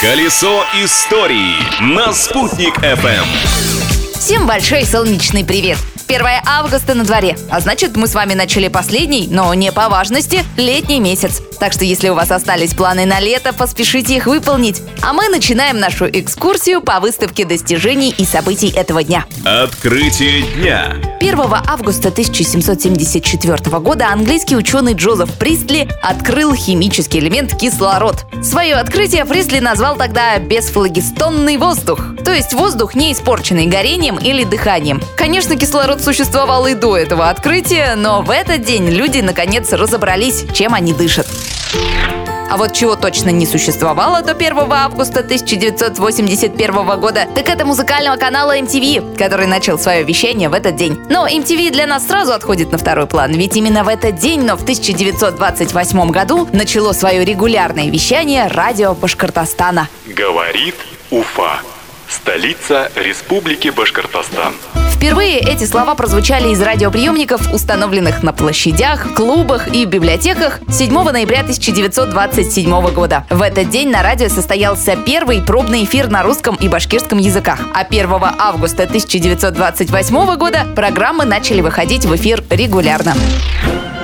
Колесо истории на «Спутник FM. Всем большой солнечный привет! 1 августа на дворе, а значит мы с вами начали последний, но не по важности, летний месяц. Так что если у вас остались планы на лето, поспешите их выполнить. А мы начинаем нашу экскурсию по выставке достижений и событий этого дня. Открытие дня. 1 августа 1774 года английский ученый Джозеф Пристли открыл химический элемент кислород. Свое открытие Пристли назвал тогда бесфлагистонный воздух, то есть воздух, не испорченный горением или дыханием. Конечно, кислород существовал и до этого открытия, но в этот день люди наконец разобрались, чем они дышат. А вот чего точно не существовало до 1 августа 1981 года, так это музыкального канала MTV, который начал свое вещание в этот день. Но MTV для нас сразу отходит на второй план, ведь именно в этот день, но в 1928 году, начало свое регулярное вещание радио Башкортостана. Говорит Уфа. Столица Республики Башкортостан. Впервые эти слова прозвучали из радиоприемников, установленных на площадях, клубах и библиотеках 7 ноября 1927 года. В этот день на радио состоялся первый пробный эфир на русском и башкирском языках. А 1 августа 1928 года программы начали выходить в эфир регулярно.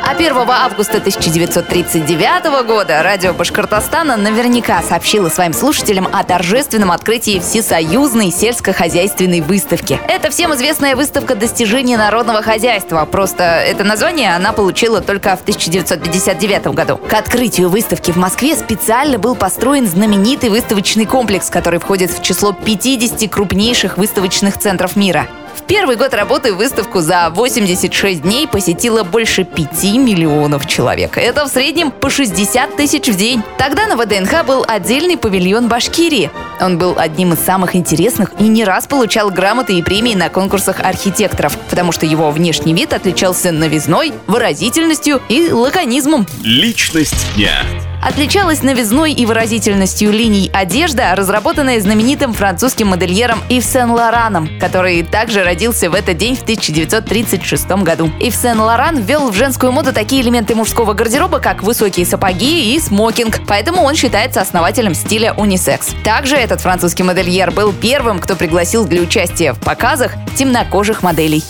А 1 августа 1939 года радио Башкортостана наверняка сообщило своим слушателям о торжественном открытии Всесоюзной сельскохозяйственной выставки. Это всем известная выставка достижений народного хозяйства. Просто это название она получила только в 1959 году. К открытию выставки в Москве специально был построен знаменитый выставочный комплекс, который входит в число 50 крупнейших выставочных центров мира. Первый год работы выставку за 86 дней посетило больше 5 миллионов человек. Это в среднем по 60 тысяч в день. Тогда на ВДНХ был отдельный павильон Башкирии. Он был одним из самых интересных и не раз получал грамоты и премии на конкурсах архитекторов, потому что его внешний вид отличался новизной, выразительностью и лаконизмом. Личность дня. Отличалась новизной и выразительностью линий одежда, разработанная знаменитым французским модельером Ив Сен-Лораном, который также родился в этот день в 1936 году. Ив Сен-Лоран ввел в женскую моду такие элементы мужского гардероба, как высокие сапоги и смокинг, поэтому он считается основателем стиля унисекс. Также этот французский модельер был первым, кто пригласил для участия в показах темнокожих моделей.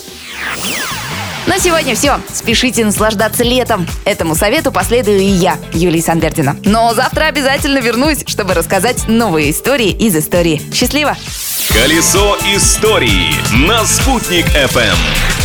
На сегодня все. Спешите наслаждаться летом. Этому совету последую и я, Юлия Санбердина. Но завтра обязательно вернусь, чтобы рассказать новые истории из истории. Счастливо! Колесо истории на «Спутник FM.